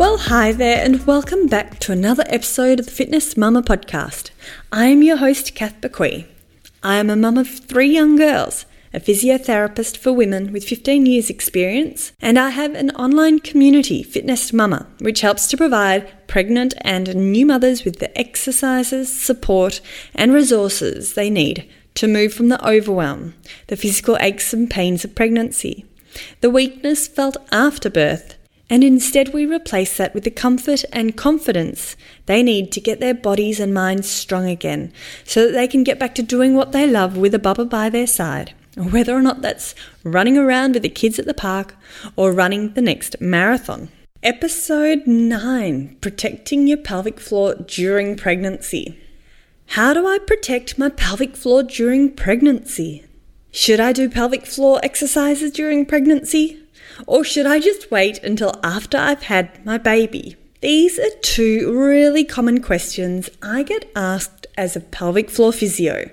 Well, hi there, and welcome back to another episode of the FitNest Mama podcast. I am your host, Kath Bequee. I am a mum of three young girls, a physiotherapist for women with 15 years' experience, and I have an online community, FitNest Mama, which helps to provide pregnant and new mothers with the exercises, support, and resources they need to move from the overwhelm, the physical aches and pains of pregnancy, the weakness felt after birth and instead, we replace that with the comfort and confidence they need to get their bodies and minds strong again so that they can get back to doing what they love with a bubba by their side. Whether or not that's running around with the kids at the park or running the next marathon. Episode 9 Protecting Your Pelvic Floor During Pregnancy. How do I protect my pelvic floor during pregnancy? Should I do pelvic floor exercises during pregnancy? Or should I just wait until after I've had my baby? These are two really common questions I get asked as a pelvic floor physio,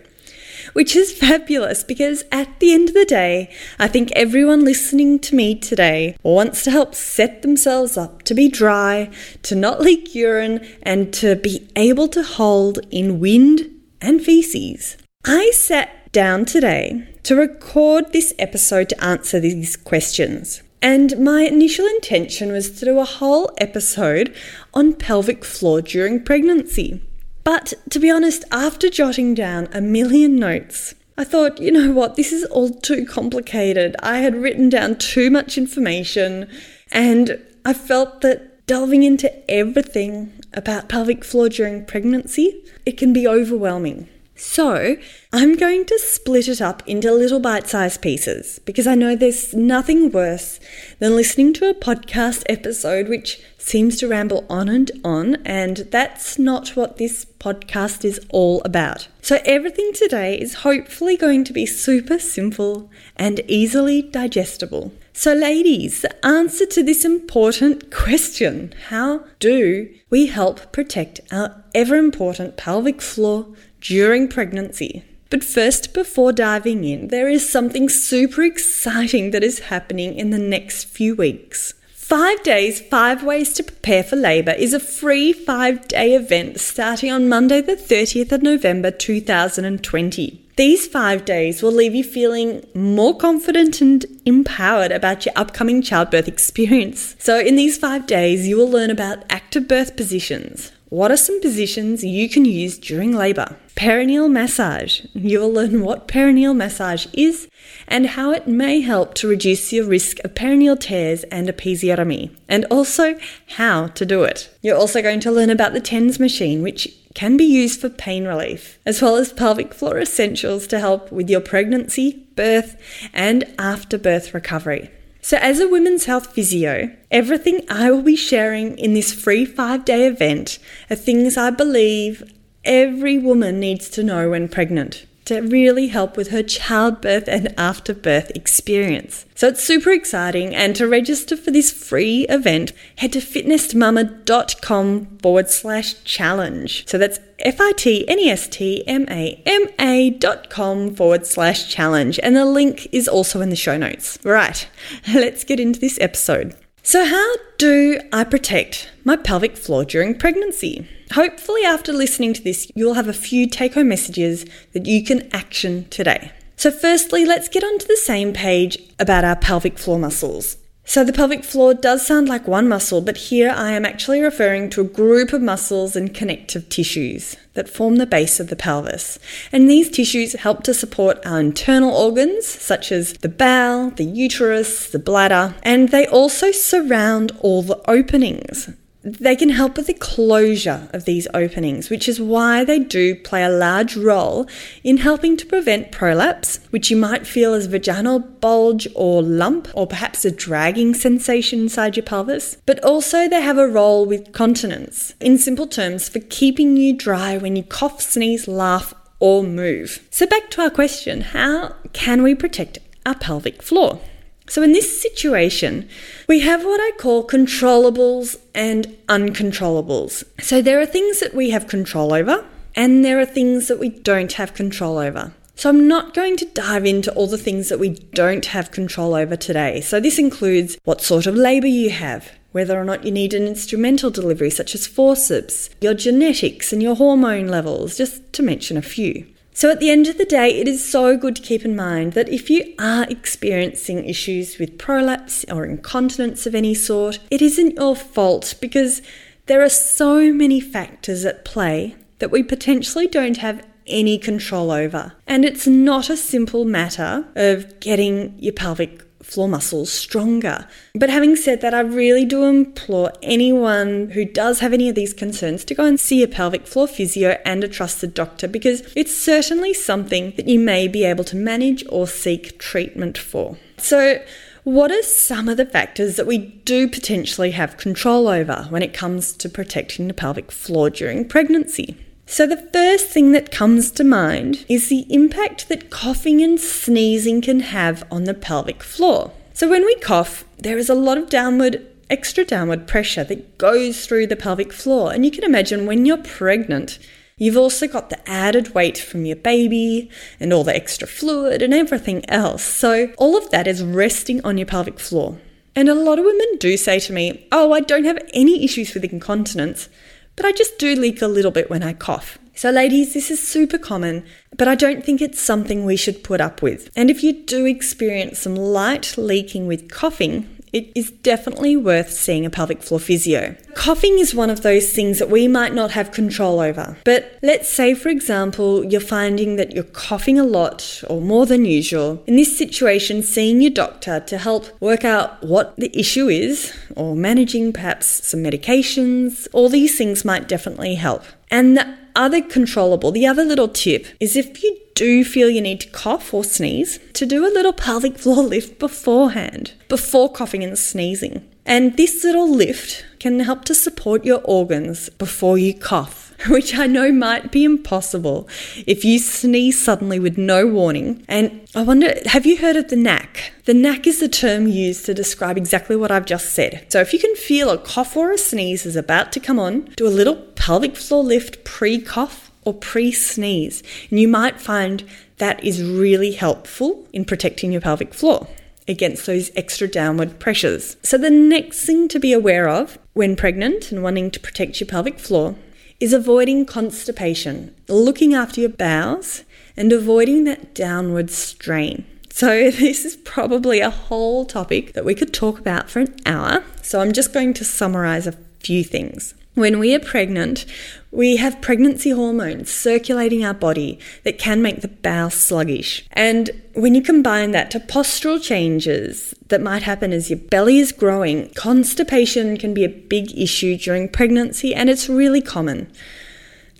which is fabulous because at the end of the day, I think everyone listening to me today wants to help set themselves up to be dry, to not leak urine, and to be able to hold in wind and feces. I sat down today to record this episode to answer these questions. And my initial intention was to do a whole episode on pelvic floor during pregnancy. But to be honest, after jotting down a million notes, I thought, you know what, this is all too complicated. I had written down too much information, and I felt that delving into everything about pelvic floor during pregnancy, it can be overwhelming. So, I'm going to split it up into little bite sized pieces because I know there's nothing worse than listening to a podcast episode which seems to ramble on and on, and that's not what this podcast is all about. So, everything today is hopefully going to be super simple and easily digestible. So, ladies, the answer to this important question how do we help protect our ever important pelvic floor during pregnancy. But first, before diving in, there is something super exciting that is happening in the next few weeks. Five Days, Five Ways to Prepare for Labour is a free five day event starting on Monday, the 30th of November 2020. These five days will leave you feeling more confident and empowered about your upcoming childbirth experience. So, in these five days, you will learn about active birth positions, what are some positions you can use during labour? Perineal massage. You will learn what perineal massage is and how it may help to reduce your risk of perineal tears and episiotomy, and also how to do it. You're also going to learn about the TENS machine, which can be used for pain relief, as well as pelvic floor essentials to help with your pregnancy, birth, and after birth recovery. So, as a women's health physio, everything I will be sharing in this free five day event are things I believe every woman needs to know when pregnant to really help with her childbirth and afterbirth experience. So it's super exciting. And to register for this free event, head to fitnestmama.com forward slash challenge. So that's F I T N E S T M A M A dot com forward slash challenge. And the link is also in the show notes. Right, let's get into this episode. So, how do I protect my pelvic floor during pregnancy? Hopefully, after listening to this, you'll have a few take home messages that you can action today. So, firstly, let's get onto the same page about our pelvic floor muscles. So, the pelvic floor does sound like one muscle, but here I am actually referring to a group of muscles and connective tissues that form the base of the pelvis. And these tissues help to support our internal organs, such as the bowel, the uterus, the bladder, and they also surround all the openings they can help with the closure of these openings, which is why they do play a large role in helping to prevent prolapse, which you might feel as vaginal bulge or lump, or perhaps a dragging sensation inside your pelvis. But also, they have a role with continence, in simple terms, for keeping you dry when you cough, sneeze, laugh, or move. So, back to our question how can we protect our pelvic floor? So, in this situation, we have what I call controllables and uncontrollables. So, there are things that we have control over, and there are things that we don't have control over. So, I'm not going to dive into all the things that we don't have control over today. So, this includes what sort of labour you have, whether or not you need an instrumental delivery such as forceps, your genetics, and your hormone levels, just to mention a few. So, at the end of the day, it is so good to keep in mind that if you are experiencing issues with prolapse or incontinence of any sort, it isn't your fault because there are so many factors at play that we potentially don't have any control over. And it's not a simple matter of getting your pelvic floor muscles stronger. But having said that, I really do implore anyone who does have any of these concerns to go and see a pelvic floor physio and a trusted doctor because it's certainly something that you may be able to manage or seek treatment for. So, what are some of the factors that we do potentially have control over when it comes to protecting the pelvic floor during pregnancy? So, the first thing that comes to mind is the impact that coughing and sneezing can have on the pelvic floor. So, when we cough, there is a lot of downward, extra downward pressure that goes through the pelvic floor. And you can imagine when you're pregnant, you've also got the added weight from your baby and all the extra fluid and everything else. So, all of that is resting on your pelvic floor. And a lot of women do say to me, Oh, I don't have any issues with incontinence but I just do leak a little bit when I cough. So, ladies, this is super common, but I don't think it's something we should put up with. And if you do experience some light leaking with coughing, it is definitely worth seeing a pelvic floor physio. Coughing is one of those things that we might not have control over. But let's say, for example, you're finding that you're coughing a lot or more than usual. In this situation, seeing your doctor to help work out what the issue is or managing perhaps some medications, all these things might definitely help. And the other controllable, the other little tip is if you do feel you need to cough or sneeze, to do a little pelvic floor lift beforehand, before coughing and sneezing. And this little lift can help to support your organs before you cough, which I know might be impossible if you sneeze suddenly with no warning. And I wonder, have you heard of the knack? The knack is the term used to describe exactly what I've just said. So if you can feel a cough or a sneeze is about to come on, do a little pelvic floor lift pre cough or pre sneeze. And you might find that is really helpful in protecting your pelvic floor against those extra downward pressures. So, the next thing to be aware of when pregnant and wanting to protect your pelvic floor is avoiding constipation, looking after your bowels, and avoiding that downward strain. So, this is probably a whole topic that we could talk about for an hour. So, I'm just going to summarize a few things. When we are pregnant, we have pregnancy hormones circulating our body that can make the bowel sluggish. And when you combine that to postural changes that might happen as your belly is growing, constipation can be a big issue during pregnancy and it's really common.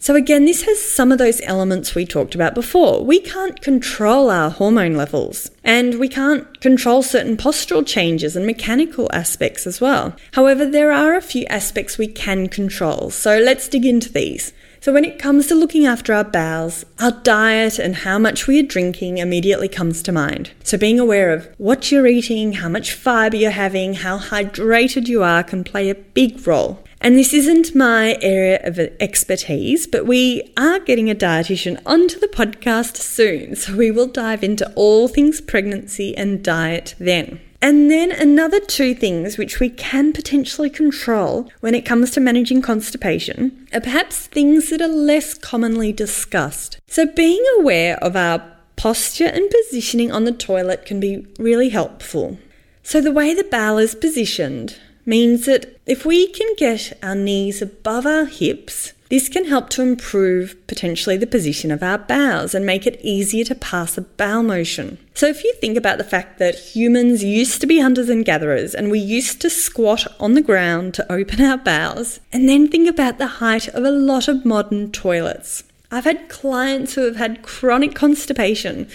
So, again, this has some of those elements we talked about before. We can't control our hormone levels, and we can't control certain postural changes and mechanical aspects as well. However, there are a few aspects we can control, so let's dig into these. So, when it comes to looking after our bowels, our diet and how much we are drinking immediately comes to mind. So, being aware of what you're eating, how much fiber you're having, how hydrated you are can play a big role. And this isn't my area of expertise, but we are getting a dietitian onto the podcast soon. So we will dive into all things pregnancy and diet then. And then another two things which we can potentially control when it comes to managing constipation are perhaps things that are less commonly discussed. So being aware of our posture and positioning on the toilet can be really helpful. So the way the bowel is positioned means that if we can get our knees above our hips This can help to improve potentially the position of our bowels and make it easier to pass a bowel motion. So, if you think about the fact that humans used to be hunters and gatherers and we used to squat on the ground to open our bowels, and then think about the height of a lot of modern toilets. I've had clients who have had chronic constipation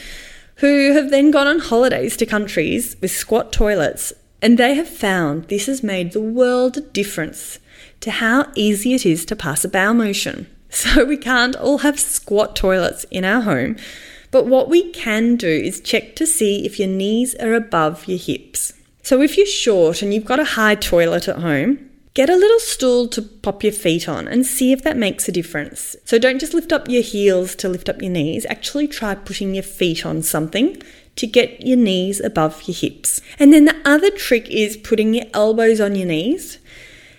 who have then gone on holidays to countries with squat toilets, and they have found this has made the world a difference to how easy it is to pass a bowel motion. So we can't all have squat toilets in our home, but what we can do is check to see if your knees are above your hips. So if you're short and you've got a high toilet at home, get a little stool to pop your feet on and see if that makes a difference. So don't just lift up your heels to lift up your knees, actually try putting your feet on something to get your knees above your hips. And then the other trick is putting your elbows on your knees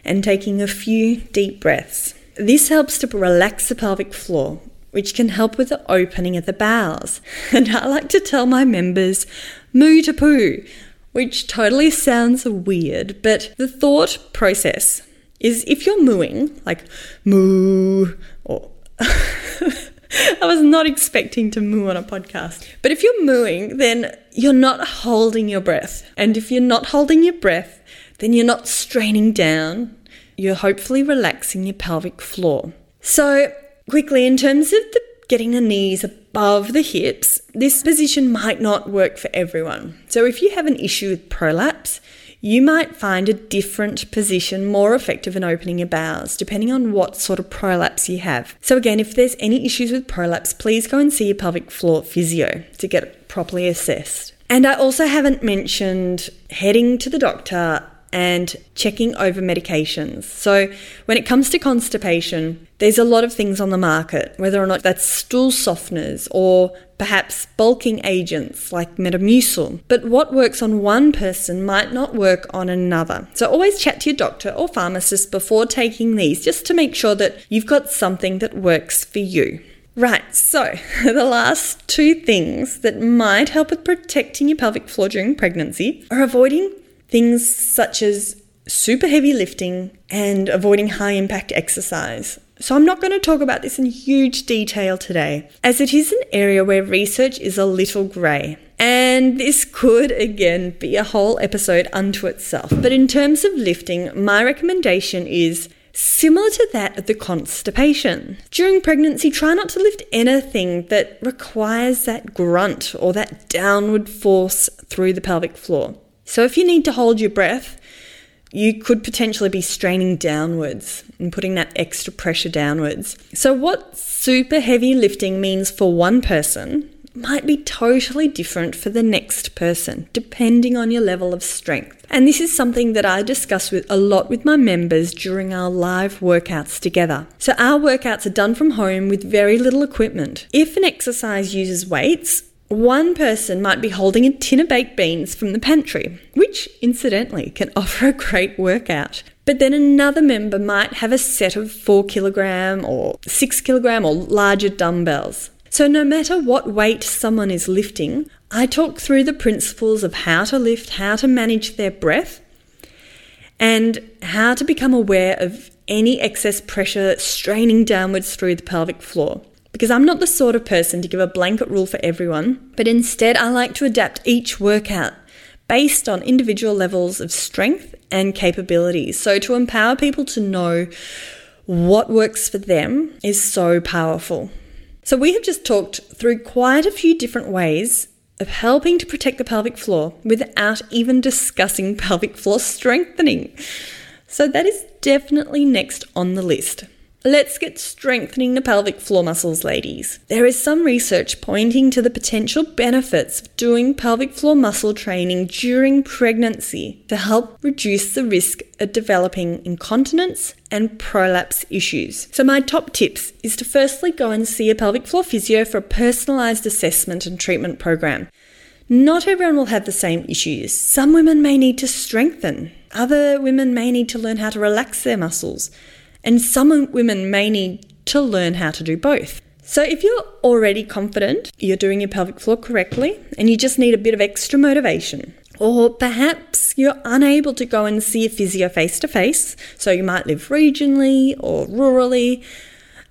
and taking a few deep breaths. This helps to relax the pelvic floor, which can help with the opening of the bowels. And I like to tell my members, moo to poo, which totally sounds weird, but the thought process is if you're mooing, like moo, or I was not expecting to moo on a podcast. But if you're mooing, then you're not holding your breath. And if you're not holding your breath, then you're not straining down. You're hopefully relaxing your pelvic floor. So, quickly, in terms of the getting the knees above the hips, this position might not work for everyone. So, if you have an issue with prolapse, you might find a different position more effective in opening your bowels, depending on what sort of prolapse you have. So, again, if there's any issues with prolapse, please go and see your pelvic floor physio to get it properly assessed. And I also haven't mentioned heading to the doctor and checking over medications. So, when it comes to constipation, there's a lot of things on the market, whether or not that's stool softeners or perhaps bulking agents like Metamucil. But what works on one person might not work on another. So, always chat to your doctor or pharmacist before taking these just to make sure that you've got something that works for you. Right, so the last two things that might help with protecting your pelvic floor during pregnancy are avoiding things such as super heavy lifting and avoiding high impact exercise. So, I'm not going to talk about this in huge detail today, as it is an area where research is a little grey. And this could again be a whole episode unto itself. But in terms of lifting, my recommendation is similar to that of the constipation. During pregnancy, try not to lift anything that requires that grunt or that downward force through the pelvic floor. So if you need to hold your breath, you could potentially be straining downwards and putting that extra pressure downwards. So, what super heavy lifting means for one person might be totally different for the next person, depending on your level of strength. And this is something that I discuss with a lot with my members during our live workouts together. So, our workouts are done from home with very little equipment. If an exercise uses weights, one person might be holding a tin of baked beans from the pantry, which incidentally can offer a great workout. But then another member might have a set of 4 kilogram or 6 kilogram or larger dumbbells. So, no matter what weight someone is lifting, I talk through the principles of how to lift, how to manage their breath, and how to become aware of any excess pressure straining downwards through the pelvic floor because I'm not the sort of person to give a blanket rule for everyone, but instead I like to adapt each workout based on individual levels of strength and capabilities. So to empower people to know what works for them is so powerful. So we have just talked through quite a few different ways of helping to protect the pelvic floor without even discussing pelvic floor strengthening. So that is definitely next on the list. Let's get strengthening the pelvic floor muscles, ladies. There is some research pointing to the potential benefits of doing pelvic floor muscle training during pregnancy to help reduce the risk of developing incontinence and prolapse issues. So, my top tips is to firstly go and see a pelvic floor physio for a personalised assessment and treatment program. Not everyone will have the same issues. Some women may need to strengthen, other women may need to learn how to relax their muscles and some women may need to learn how to do both. So, if you're already confident you're doing your pelvic floor correctly and you just need a bit of extra motivation, or perhaps you're unable to go and see a physio face to face, so you might live regionally or rurally,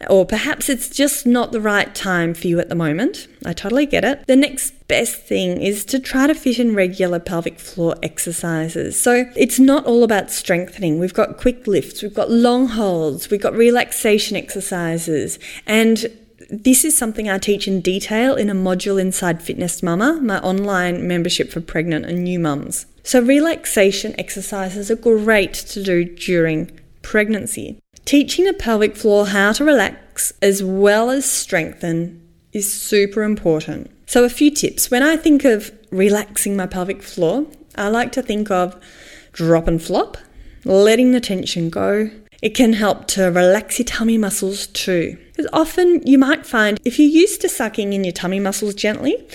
or perhaps it's just not the right time for you at the moment. I totally get it. The next best thing is to try to fit in regular pelvic floor exercises. So it's not all about strengthening. We've got quick lifts, we've got long holds, we've got relaxation exercises, and this is something I teach in detail in a module inside FitNest Mama, my online membership for pregnant and new mums. So, relaxation exercises are great to do during pregnancy. Teaching the pelvic floor how to relax as well as strengthen is super important. So, a few tips. When I think of relaxing my pelvic floor, I like to think of drop and flop, letting the tension go. It can help to relax your tummy muscles too. Because often you might find if you're used to sucking in your tummy muscles gently,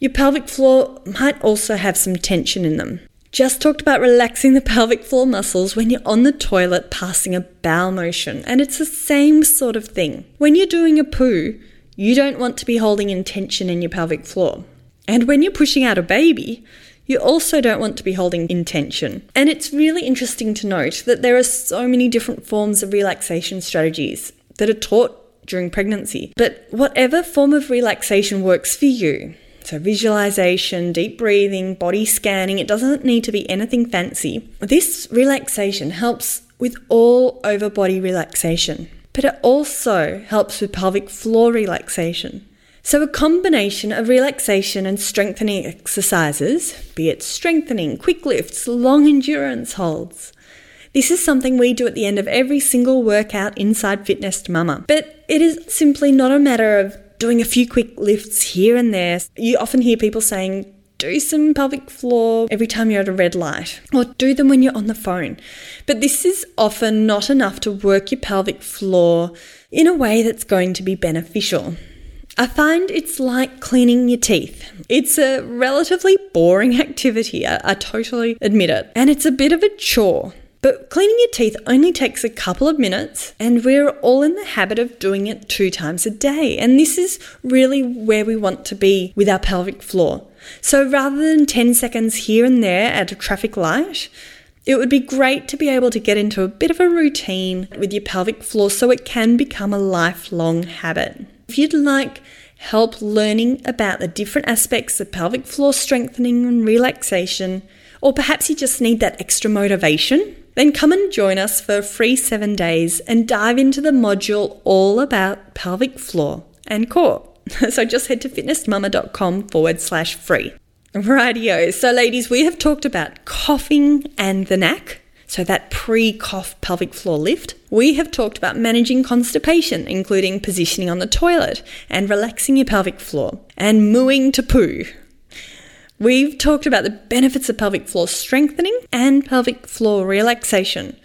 your pelvic floor might also have some tension in them. Just talked about relaxing the pelvic floor muscles when you're on the toilet passing a bowel motion, and it's the same sort of thing. When you're doing a poo, you don't want to be holding in tension in your pelvic floor. And when you're pushing out a baby, you also don't want to be holding in tension. And it's really interesting to note that there are so many different forms of relaxation strategies that are taught during pregnancy. But whatever form of relaxation works for you, so visualization, deep breathing, body scanning, it doesn't need to be anything fancy. This relaxation helps with all over body relaxation, but it also helps with pelvic floor relaxation. So, a combination of relaxation and strengthening exercises, be it strengthening, quick lifts, long endurance holds, this is something we do at the end of every single workout inside FitNest Mama. But it is simply not a matter of doing a few quick lifts here and there. You often hear people saying, do some pelvic floor every time you're at a red light, or do them when you're on the phone. But this is often not enough to work your pelvic floor in a way that's going to be beneficial. I find it's like cleaning your teeth. It's a relatively boring activity, I, I totally admit it, and it's a bit of a chore. But cleaning your teeth only takes a couple of minutes, and we're all in the habit of doing it two times a day. And this is really where we want to be with our pelvic floor. So rather than 10 seconds here and there at a traffic light, it would be great to be able to get into a bit of a routine with your pelvic floor so it can become a lifelong habit. If you'd like help learning about the different aspects of pelvic floor strengthening and relaxation, or perhaps you just need that extra motivation, then come and join us for a free seven days and dive into the module all about pelvic floor and core. So just head to fitnestmama.com forward slash free. Rightio. So, ladies, we have talked about coughing and the knack. So, that pre cough pelvic floor lift. We have talked about managing constipation, including positioning on the toilet and relaxing your pelvic floor, and mooing to poo, We've talked about the benefits of pelvic floor strengthening and pelvic floor relaxation.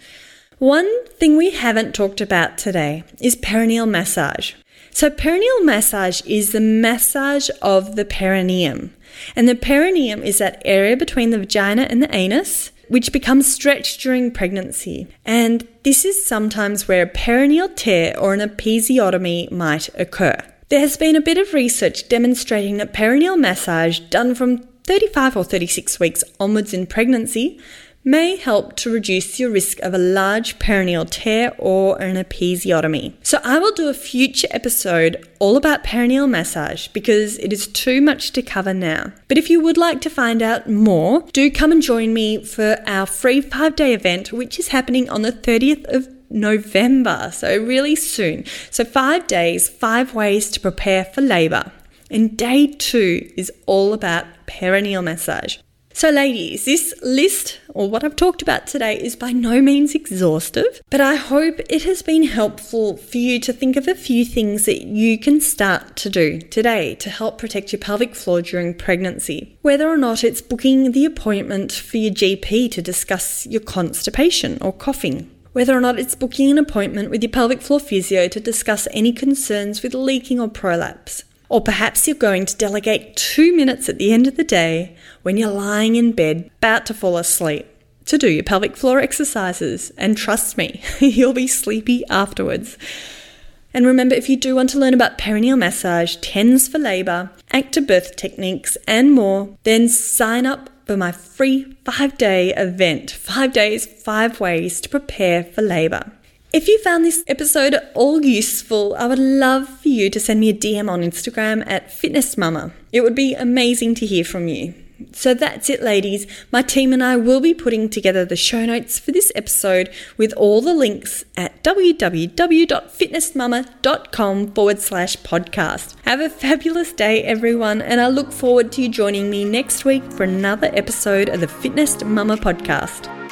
One thing we haven't talked about today is perineal massage. So, perineal massage is the massage of the perineum. And the perineum is that area between the vagina and the anus, which becomes stretched during pregnancy. And this is sometimes where a perineal tear or an episiotomy might occur. There has been a bit of research demonstrating that perineal massage done from 35 or 36 weeks onwards in pregnancy may help to reduce your risk of a large perineal tear or an episiotomy. So, I will do a future episode all about perineal massage because it is too much to cover now. But if you would like to find out more, do come and join me for our free five day event, which is happening on the 30th of November, so really soon. So, five days, five ways to prepare for labour. And day two is all about perineal massage. So, ladies, this list, or what I've talked about today, is by no means exhaustive, but I hope it has been helpful for you to think of a few things that you can start to do today to help protect your pelvic floor during pregnancy. Whether or not it's booking the appointment for your GP to discuss your constipation or coughing, whether or not it's booking an appointment with your pelvic floor physio to discuss any concerns with leaking or prolapse or perhaps you're going to delegate two minutes at the end of the day when you're lying in bed about to fall asleep to do your pelvic floor exercises. And trust me, you'll be sleepy afterwards. And remember, if you do want to learn about perineal massage, TENS for labour, active birth techniques, and more, then sign up for my free five day event five days, five ways to prepare for labour. If you found this episode all useful, I would love for you to send me a DM on Instagram at fitnestmama. It would be amazing to hear from you. So that's it, ladies. My team and I will be putting together the show notes for this episode with all the links at www.fitnestmama.com forward slash podcast. Have a fabulous day, everyone, and I look forward to you joining me next week for another episode of the FitNest Mama podcast.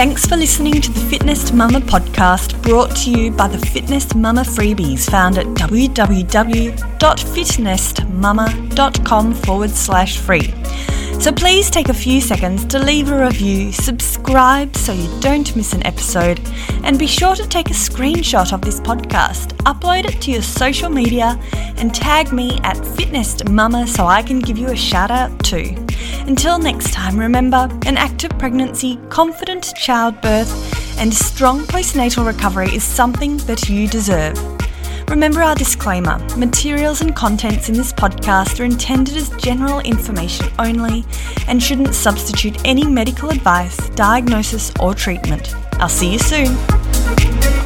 Thanks for listening to the FitNest Mama podcast brought to you by the FitNest Mama freebies found at www.fitnestmama.com forward slash free. So please take a few seconds to leave a review, subscribe so you don't miss an episode, and be sure to take a screenshot of this podcast, upload it to your social media, and tag me at FitNest Mama so I can give you a shout out too. Until next time, remember an active pregnancy, confident childbirth, and strong postnatal recovery is something that you deserve. Remember our disclaimer materials and contents in this podcast are intended as general information only and shouldn't substitute any medical advice, diagnosis, or treatment. I'll see you soon.